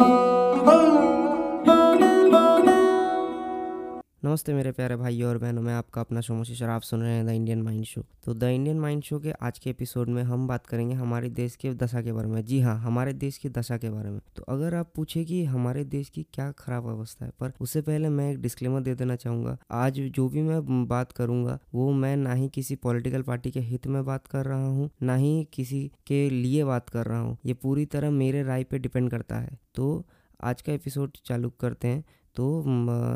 thank you नमस्ते मेरे प्यारे भाइयों और बहनों, मैं आपका अपना सोमोशी आप सुन रहे हैं द इंडियन माइंड शो। तो द इंडियन माइंड शो के आज के एपिसोड में हम बात करेंगे हमारे देश के दशा के बारे में। जी हाँ हमारे देश की दशा के बारे में। तो अगर आप पूछे कि हमारे देश की क्या खराब अवस्था है, पर उससे पहले मैं एक डिस्क्लेमर दे देना चाहूँगा। आज जो भी मैं बात करूँगा, वो मैं ना ही किसी पॉलिटिकल पार्टी के हित में बात कर रहा हूँ, ना ही किसी के लिए बात कर रहा हूँ। ये पूरी तरह मेरे राय पे डिपेंड करता है। तो आज का एपिसोड चालू करते हैं। तो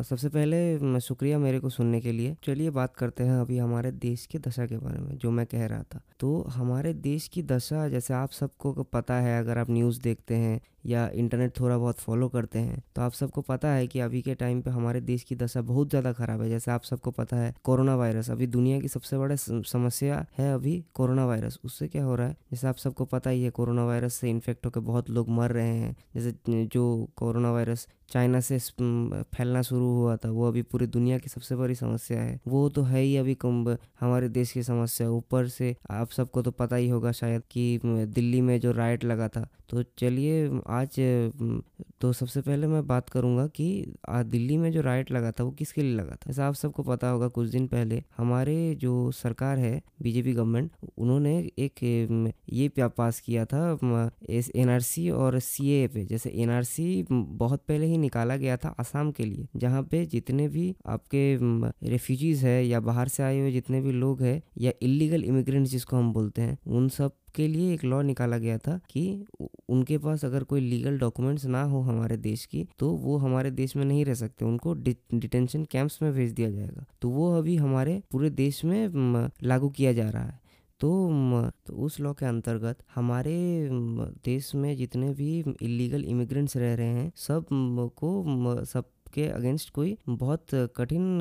सबसे पहले शुक्रिया मेरे को सुनने के लिए। चलिए बात करते हैं अभी हमारे देश की दशा के बारे में, जो मैं कह रहा था। तो हमारे देश की दशा, जैसे आप सबको पता है, अगर आप न्यूज़ देखते हैं या इंटरनेट थोड़ा बहुत फॉलो करते हैं तो आप सबको पता है कि अभी के टाइम पे हमारे देश की दशा बहुत ज़्यादा ख़राब है। जैसे आप सबको पता है, कोरोना वायरस अभी दुनिया की सबसे बड़ा समस्या है अभी कोरोना वायरस उससे क्या हो रहा है? जैसे आप सबको पता ही है, कोरोना वायरस से इन्फेक्ट होकर बहुत लोग मर रहे हैं। जैसे जो कोरोना वायरस चाइना से फैलना शुरू हुआ था, वो अभी पूरी दुनिया की सबसे बड़ी समस्या है। वो तो है ही अभी हमारे देश की समस्या। ऊपर से आप सबको तो पता ही होगा शायद कि दिल्ली में जो राइट लगा था। तो चलिए आज तो सबसे पहले मैं बात करूँगा कि दिल्ली में जो राइट लगा था वो किसके लिए लगा था? ऐसा आप सबको पता होगा कुछ दिन पहले हमारे जो सरकार है बीजेपी गवर्नमेंट उन्होंने एक ये पास किया था एनआरसी और सीए पे। जैसे एनआरसी बहुत पहले ही निकाला गया था आसाम के लिए, जहाँ पे जितने भी आपके रेफ्यूजीज है या बाहर से आए हुए जितने भी लोग हैं या इलीगल इमिग्रेंट्स जिसको हम बोलते हैं, उन सब के लिए एक लॉ निकाला गया था कि उनके पास अगर कोई लीगल डॉक्यूमेंट्स ना हो हमारे देश की तो वो हमारे देश में नहीं रह सकते। उनको डिटेंशन कैंप्स में भेज दिया जाएगा। तो वो अभी हमारे पूरे देश में लागू किया जा रहा है। तो तो उस लॉ के अंतर्गत हमारे देश में जितने भी इलीगल इमिग्रेंट्स रह रहे हैं, सबको सब के अगेंस्ट कोई बहुत कठिन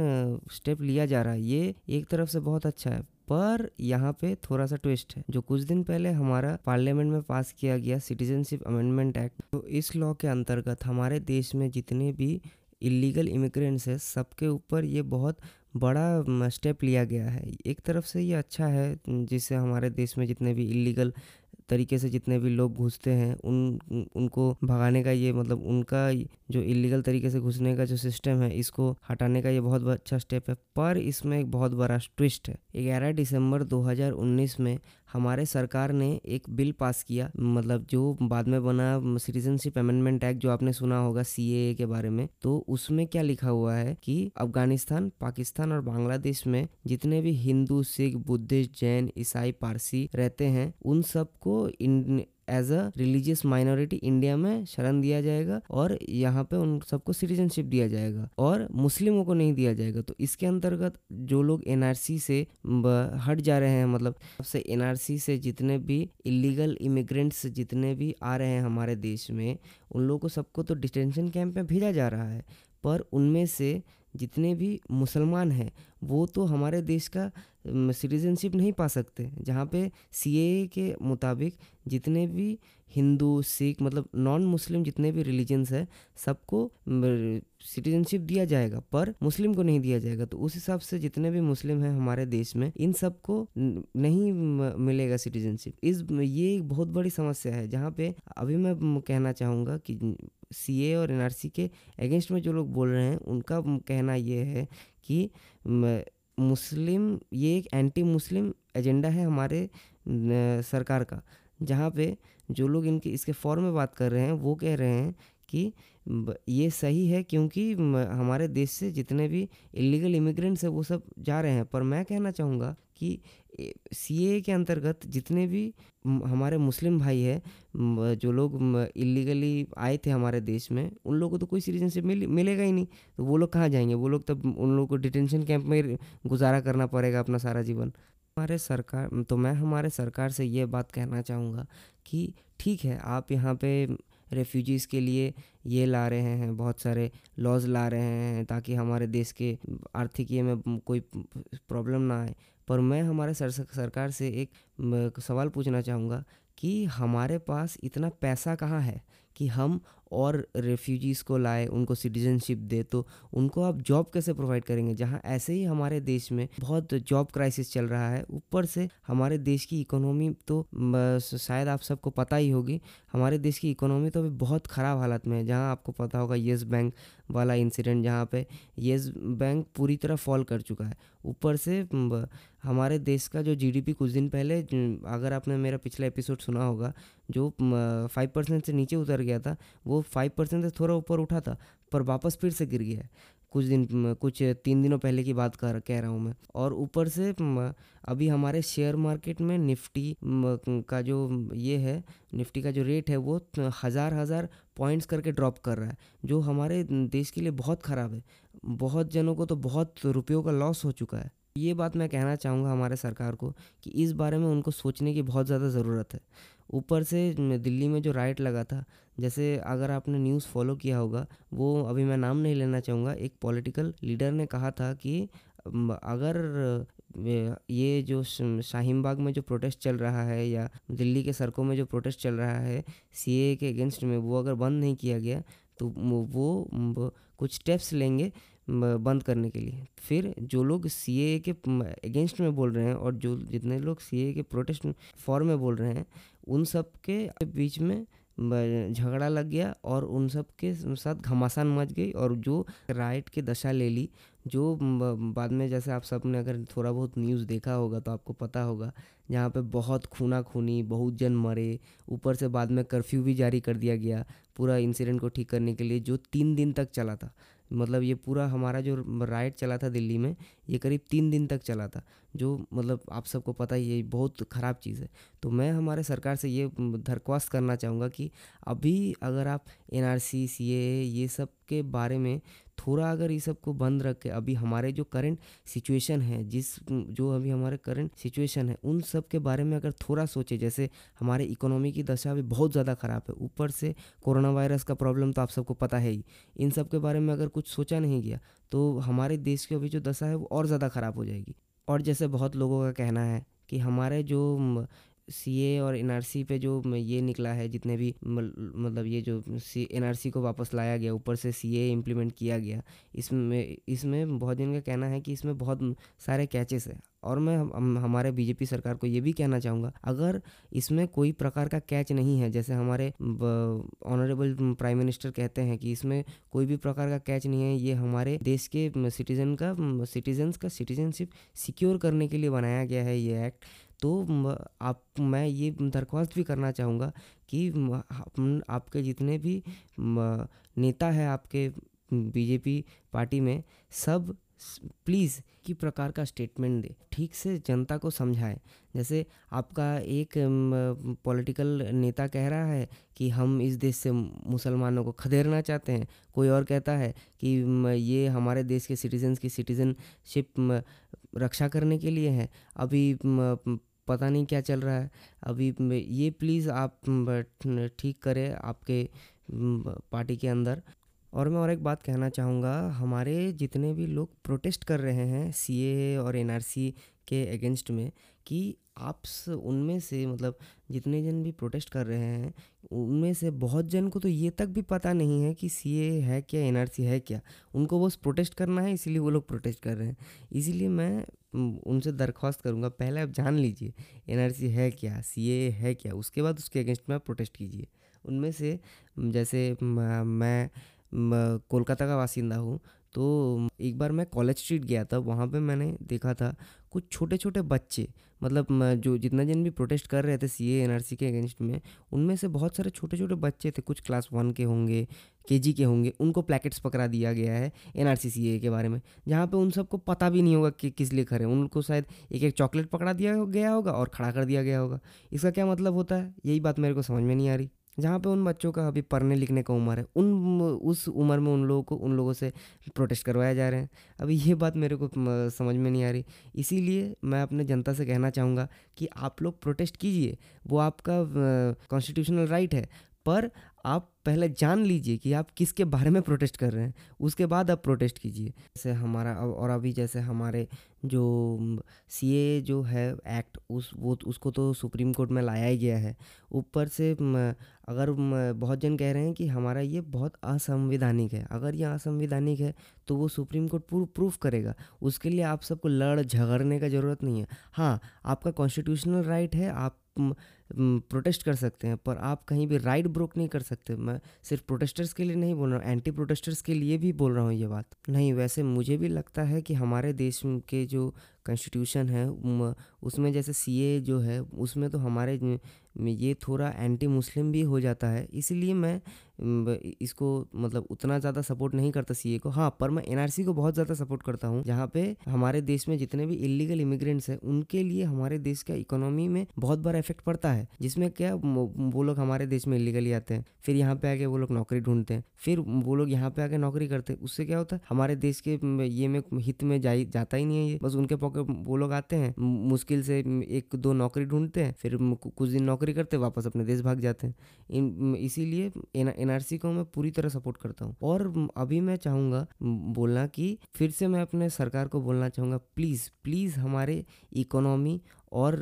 स्टेप लिया जा रहा है। ये एक तरफ़ से बहुत अच्छा है, पर यहाँ पे थोड़ा सा ट्विस्ट है। जो कुछ दिन पहले हमारा पार्लियामेंट में पास किया गया सिटीजनशिप अमेंडमेंट एक्ट तो इस लॉ के अंतर्गत हमारे देश में जितने भी इलीगल इमिग्रेंट्स है, सबके ऊपर ये बहुत बड़ा स्टेप लिया गया है। एक तरफ़ से ये अच्छा है, जिससे हमारे देश में जितने भी इलीगल तरीके से जितने भी लोग घुसते हैं, उन, उनको भगाने का ये मतलब उनका जो इलीगल तरीके से घुसने का जो सिस्टम है, इसको हटाने का ये बहुत अच्छा स्टेप है। पर इसमें एक बहुत बड़ा ट्विस्ट है। ग्यारह दिसंबर 2019 में हमारे सरकार ने एक बिल पास किया मतलब जो बाद में बना सिटीजनशिप अमेंडमेंट एक्ट जो आपने सुना होगा सीएए के बारे में तो उसमें क्या लिखा हुआ है कि अफ़गानिस्तान, पाकिस्तान और बांग्लादेश में जितने भी हिंदू, सिख बुद्धिस्ट जैन, ईसाई, पारसी रहते हैं, उन सबको as a religious minority India में शरण दिया जाएगा और यहाँ पे उन सबको सिटीजनशिप दिया जाएगा और मुस्लिमों को नहीं दिया जाएगा। तो इसके अंतर्गत जो लोग एनआरसी से हट जा रहे हैं मतलब सबसे एनआरसी से जितने भी इलीगल इमिग्रेंट्स जितने भी आ रहे हैं हमारे देश में, उन लोगों को सबको तो डिटेंशन कैंप में भेजा जा रहा है। पर उनमें से जितने भी मुसलमान हैं, वो तो हमारे देश का सिटीजनशिप नहीं पा सकते। जहाँ पे सी के मुताबिक जितने भी हिंदू, सिख मतलब नॉन मुस्लिम जितने भी रिलीजन्स हैं, सबको सिटीजनशिप दिया जाएगा, पर मुस्लिम को नहीं दिया जाएगा। तो उस हिसाब से जितने भी मुस्लिम हैं हमारे देश में, इन सबको नहीं मिलेगा सिटीजनशिप इस, ये एक बहुत बड़ी समस्या है, जहाँ पे अभी मैं, कहना चाहूँगा कि सीए और एन के अगेंस्ट में जो लोग बोल रहे हैं, उनका कहना ये है कि मुस्लिम, ये एक एंटी मुस्लिम एजेंडा है हमारे सरकार का। जहाँ पे जो लोग इनके, इसके फॉर्म में बात कर रहे हैं, वो कह रहे हैं कि ये सही है क्योंकि हमारे देश से जितने भी इलीगल इमिग्रेंट्स हैं, वो सब जा रहे हैं। पर मैं कहना चाहूँगा कि सीए के अंतर्गत जितने भी हमारे मुस्लिम भाई हैं जो लोग इलीगली आए थे हमारे देश में, उन लोगों को तो कोई सिटीजनशिप मिल, मिलेगा ही नहीं। तो वो लोग कहाँ जाएँगे? वो लोग तब उन लोगों को डिटेंशन कैंप में गुजारा करना पड़ेगा अपना सारा जीवन। हमारे सरकार तो मैं हमारे सरकार से ये बात कहना चाहूँगा कि ठीक है, आप यहाँ पे रेफ्यूजीज़ के लिए ये ला रहे हैं बहुत सारे लॉज ला रहे हैं ताकि हमारे देश के आर्थिकीय में कोई प्रॉब्लम ना आए। पर मैं हमारे सर, सरकार से एक सवाल पूछना चाहूँगा कि हमारे पास इतना पैसा कहाँ है कि हम और रेफ्यूजीज़ को लाए, उनको सिटीजनशिप दे तो उनको आप जॉब कैसे प्रोवाइड करेंगे? जहाँ ऐसे ही हमारे देश में बहुत जॉब क्राइसिस चल रहा है, ऊपर से हमारे देश की इकोनॉमी तो शायद आप सबको पता ही होगी, हमारे देश की इकोनॉमी तो अभी बहुत ख़राब हालत में है। जहाँ आपको पता होगा येस बैंक वाला इंसिडेंट जहाँ पे येस बैंक पूरी तरह फॉल कर चुका है। ऊपर से हमारे देश का जो जीडीपी कुछ दिन पहले अगर आपने मेरा पिछला एपिसोड सुना होगा, जो फाइव परसेंट से नीचे उतर गया था, वो फाइव परसेंट से थोड़ा ऊपर उठा था, पर वापस फिर से गिर गया है। कुछ दिन, कुछ तीन दिनों पहले की बात कर, कह रहा हूँ मैं। और ऊपर से अभी हमारे शेयर मार्केट में निफ्टी का जो ये है, निफ्टी का जो रेट है, वो हज़ार हज़ार पॉइंट्स करके ड्रॉप कर रहा है, जो हमारे देश के लिए बहुत ख़राब है। बहुत जनों को तो बहुत रुपयों का लॉस हो चुका है। ये बात मैं कहना चाहूँगा हमारे सरकार को कि इस बारे में उनको सोचने की बहुत ज़्यादा ज़रूरत है। ऊपर से दिल्ली में जो राइट लगा था, जैसे अगर आपने न्यूज़ फॉलो किया होगा, वो अभी मैं नाम नहीं लेना चाहूँगा, एक पॉलिटिकल लीडर ने कहा था कि अगर ये जो शाहीन बाग में जो प्रोटेस्ट चल रहा है या दिल्ली के सड़कों में जो प्रोटेस्ट चल रहा है सीए के अगेंस्ट में, वो अगर बंद नहीं किया गया तो वो कुछ स्टेप्स लेंगे बंद करने के लिए। फिर जो लोग सीए के अगेंस्ट में बोल रहे हैं और जो जितने लोग सीए के प्रोटेस्ट फॉर्म में बोल रहे हैं, उन सब के बीच में झगड़ा लग गया और उन सब के साथ घमासान मच गई और जो राइट की दशा ले ली, जो बाद में जैसे आप सबने अगर थोड़ा बहुत न्यूज़ देखा होगा तो आपको पता होगा, जहाँ पे बहुत खूना खूनी बहुत जन मरे, ऊपर से बाद में कर्फ्यू भी जारी कर दिया गया, पूरा इंसिडेंट को ठीक करने के लिए जो तीन दिन तक चला था। मतलब ये पूरा हमारा जो राइड चला था दिल्ली में, ये करीब तीन दिन तक चला था, जो मतलब आप सबको पता ही ये बहुत ख़राब चीज़ है। तो मैं हमारे सरकार से ये दरख्वास्त करना चाहूँगा कि अभी अगर आप एन आर सी सी ए ये सब के बारे में थोड़ा अगर ये सबको बंद रख के अभी हमारे जो करंट सिचुएशन है, जिस, जो अभी हमारे करंट सिचुएशन है, उन सब के बारे में अगर थोड़ा सोचे, जैसे हमारे इकोनॉमी की दशा अभी बहुत ज़्यादा ख़राब है, ऊपर से कोरोना वायरस का प्रॉब्लम तो आप सबको पता है ही। इन सब के बारे में अगर कुछ सोचा नहीं गया तो हमारे देश की अभी जो दशा है वो और ज़्यादा ख़राब हो जाएगी। और जैसे बहुत लोगों का कहना है कि हमारे जो सी ए और एन आर सी पे जो ये निकला है जितने भी मतलब ये जो सी एन आर सी को वापस लाया गया ऊपर से सी ए इम्प्लीमेंट किया गया इसमें इसमें बहुत दिन का कहना है कि इसमें बहुत सारे कैचेस है। और मैं हम, हमारे बीजेपी सरकार को ये भी कहना चाहूँगा अगर इसमें कोई प्रकार का कैच नहीं है जैसे हमारे ऑनरेबल प्राइम मिनिस्टर कहते हैं कि इसमें कोई भी प्रकार का कैच नहीं है ये हमारे देश के सिटीजन का सिटीजन्स का सिटीजनशिप सिक्योर करने के लिए बनाया गया है ये एक्ट तो आप, मैं ये दरख्वास्त भी करना चाहूँगा कि आपके जितने भी नेता है आपके बीजेपी पार्टी में, सब प्लीज़ की प्रकार का स्टेटमेंट दे। ठीक से जनता को समझाए। जैसे आपका एक पॉलिटिकल नेता कह रहा है कि हम इस देश से मुसलमानों को खदेड़ना चाहते हैं। कोई और कहता है कि ये हमारे देश के सिटीजन्स की सिटीजनशिप रक्षा करने के लिए है। अभी पता नहीं क्या चल रहा है। अभी ये प्लीज़ आप ठीक करें आपके पार्टी के अंदर। और मैं और एक बात कहना चाहूँगा, हमारे जितने भी लोग प्रोटेस्ट कर रहे हैं सीए और एनआरसी के अगेंस्ट में, कि आप उनमें से मतलब जितने जन भी प्रोटेस्ट कर रहे हैं, उनमें से बहुत जन को तो ये तक भी पता नहीं है कि सीए है क्या एनआरसी है क्या। उनको बस प्रोटेस्ट करना है, इसीलिए वो लोग प्रोटेस्ट कर रहे हैं। इसीलिए मैं उनसे दरख्वास्त करूँगा, पहले आप जान लीजिए, एनआरसी है क्या, सीए है क्या, उसके बाद उसके अगेंस्ट में आप प्रोटेस्ट कीजिए। उनमें से, जैसे मैं, कोलकाता का वासिंदा हूँ तो एक बार मैं कॉलेज स्ट्रीट गया था, वहाँ पे मैंने देखा था कुछ छोटे छोटे बच्चे मतलब जो जितना जन भी प्रोटेस्ट कर रहे थे सी एन के अगेंस्ट में, उनमें से बहुत सारे छोटे छोटे बच्चे थे, कुछ क्लास वन के होंगे के जी के होंगे, उनको प्लेकेट्स पकड़ा दिया गया है एन आर के बारे में, जहाँ पे उन सबको पता भी नहीं होगा कि किस लिए खड़े उनको शायद एक एक चॉकलेट पकड़ा दिया गया होगा और खड़ा कर दिया गया होगा। इसका क्या मतलब होता है? यही बात मेरे को समझ में नहीं आ रही। जहाँ पे उन बच्चों का अभी पढ़ने लिखने का उम्र है, उन उस उम्र में उन लोगों को, उन लोगों से प्रोटेस्ट करवाया जा रहे हैं। अभी ये बात मेरे को समझ में नहीं आ रही। इसीलिए मैं अपने जनता से कहना चाहूँगा कि आप लोग प्रोटेस्ट कीजिए। वो आपका कॉन्स्टिट्यूशनल राइट है। पर आप पहले जान लीजिए कि आप किसके बारे में प्रोटेस्ट कर रहे हैं। उसके बाद आप प्रोटेस्ट कीजिए। जैसे हमारा और अभी जैसे हमारे जो सीए जो है एक्ट उस, वो, उसको तो सुप्रीम कोर्ट में लाया ही गया है। ऊपर से अगर बहुत जन कह रहे हैं कि हमारा ये बहुत असंविधानिक है। अगर ये असंविधानिक है तो वो सुप्रीम कोर्ट प्रूफ प्रूफ करेगा। उसके लिए आप सबको लड़ झगड़ने का ज़रूरत नहीं है। हाँ आपका कॉन्स्टिट्यूशनल राइट है, आप प्रोटेस्ट कर सकते हैं, पर आप कहीं भी राइट ब्रोक नहीं कर सकते। मैं सिर्फ़ प्रोटेस्टर्स के लिए नहीं बोल रहा हूँ एंटी प्रोटेस्टर्स के लिए भी बोल रहा हूँ ये बात। नहीं, वैसे मुझे भी लगता है कि हमारे देश के जो कॉन्स्टिट्यूशन है उसमें जैसे सीए जो है, उसमें तो हमारे ये थोड़ा एंटी मुस्लिम भी हो जाता है। इसीलिए मैं इसको मतलब उतना ज़्यादा सपोर्ट नहीं करता सीए को। हाँ पर मैं एनआरसी को बहुत ज़्यादा सपोर्ट करता हूँ, जहाँ पे हमारे देश में जितने भी इलीगल इमिग्रेंट्स हैं, उनके लिए हमारे देश का इकोनॉमी में बहुत बड़ा इफ़ेक्ट पड़ता है। जिसमें क्या वो लोग हमारे देश में इलीगली आते हैं, फिर यहाँ पे आके वो लोग नौकरी ढूंढते हैं, फिर वो लोग यहाँ पे आके नौकरी करते हैं। उससे क्या होता है, हमारे देश के ये में हित में जा जाता ही नहीं है ये। बस उनके पॉकेट वो लोग आते हैं मुश्किल से एक दो नौकरी ढूंढते हैं, फिर कुछ दिन नौकरी करते वापस अपने देश भाग जाते हैं। इसीलिए एनआरसी को मैं पूरी तरह सपोर्ट करता हूँ। और अभी मैं चाहूँगा बोलना कि फिर से मैं अपने सरकार को बोलना चाहूँगा, प्लीज़ प्लीज़ हमारे इकोनॉमी और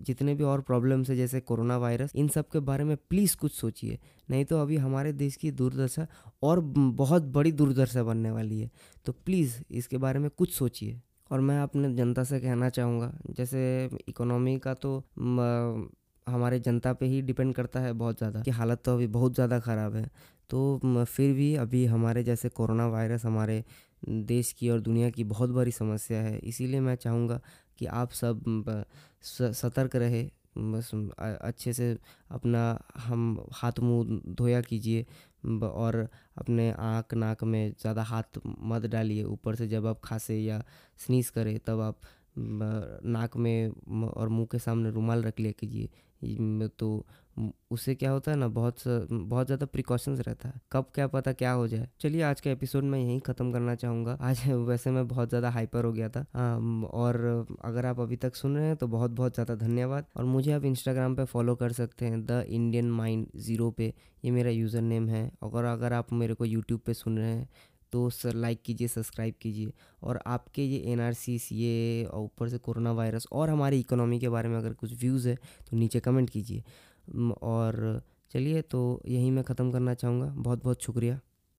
जितने भी और प्रॉब्लम्स है, जैसे कोरोना वायरस इन सब के बारे में प्लीज़ कुछ सोचिए। नहीं तो अभी हमारे देश की दुर्दशा और बहुत बड़ी दुर्दशा बनने वाली है। तो प्लीज़ इसके बारे में कुछ सोचिए। और मैं अपने जनता से कहना चाहूँगा, जैसे इकोनॉमी का तो हमारे जनता पे ही डिपेंड करता है बहुत ज़्यादा कि हालत तो अभी बहुत ज़्यादा ख़राब है। तो फिर भी अभी हमारे जैसे कोरोना वायरस हमारे देश की और दुनिया की बहुत बड़ी समस्या है। इसीलिए मैं चाहूँगा कि आप सब सतर्क रहे, बस अच्छे से अपना हम हाथ मुँह धोया कीजिए और अपने आँख नाक में ज़्यादा हाथ मत डालिए। ऊपर से जब आप खांसे या स्नीस करें, तब आप नाक में, और मुँह के सामने रुमाल रख लिया कीजिए। तो उससे क्या होता है ना बहुत बहुत ज़्यादा प्रिकॉशंस रहता है। कब क्या पता क्या हो जाए। चलिए आज का एपिसोड मैं यहीं ख़त्म करना चाहूँगा। आज वैसे मैं बहुत ज़्यादा हाइपर हो गया था। आ, और अगर आप अभी तक सुन रहे हैं तो बहुत बहुत ज़्यादा धन्यवाद। और मुझे आप इंस्टाग्राम पे फॉलो कर सकते हैं द इंडियन माइंड ज़ीरो पे। ये मेरा यूज़र नेम है। और अगर आप मेरे को यूट्यूब पर सुन रहे हैं तो सर लाइक कीजिए सब्सक्राइब कीजिए। और आपके ये एन आर सी सी ए और ऊपर से कोरोना वायरस और हमारी इकोनॉमी के बारे में अगर कुछ व्यूज़ है तो नीचे कमेंट कीजिए। और चलिए तो यहीं मैं ख़त्म करना चाहूँगा। बहुत बहुत शुक्रिया।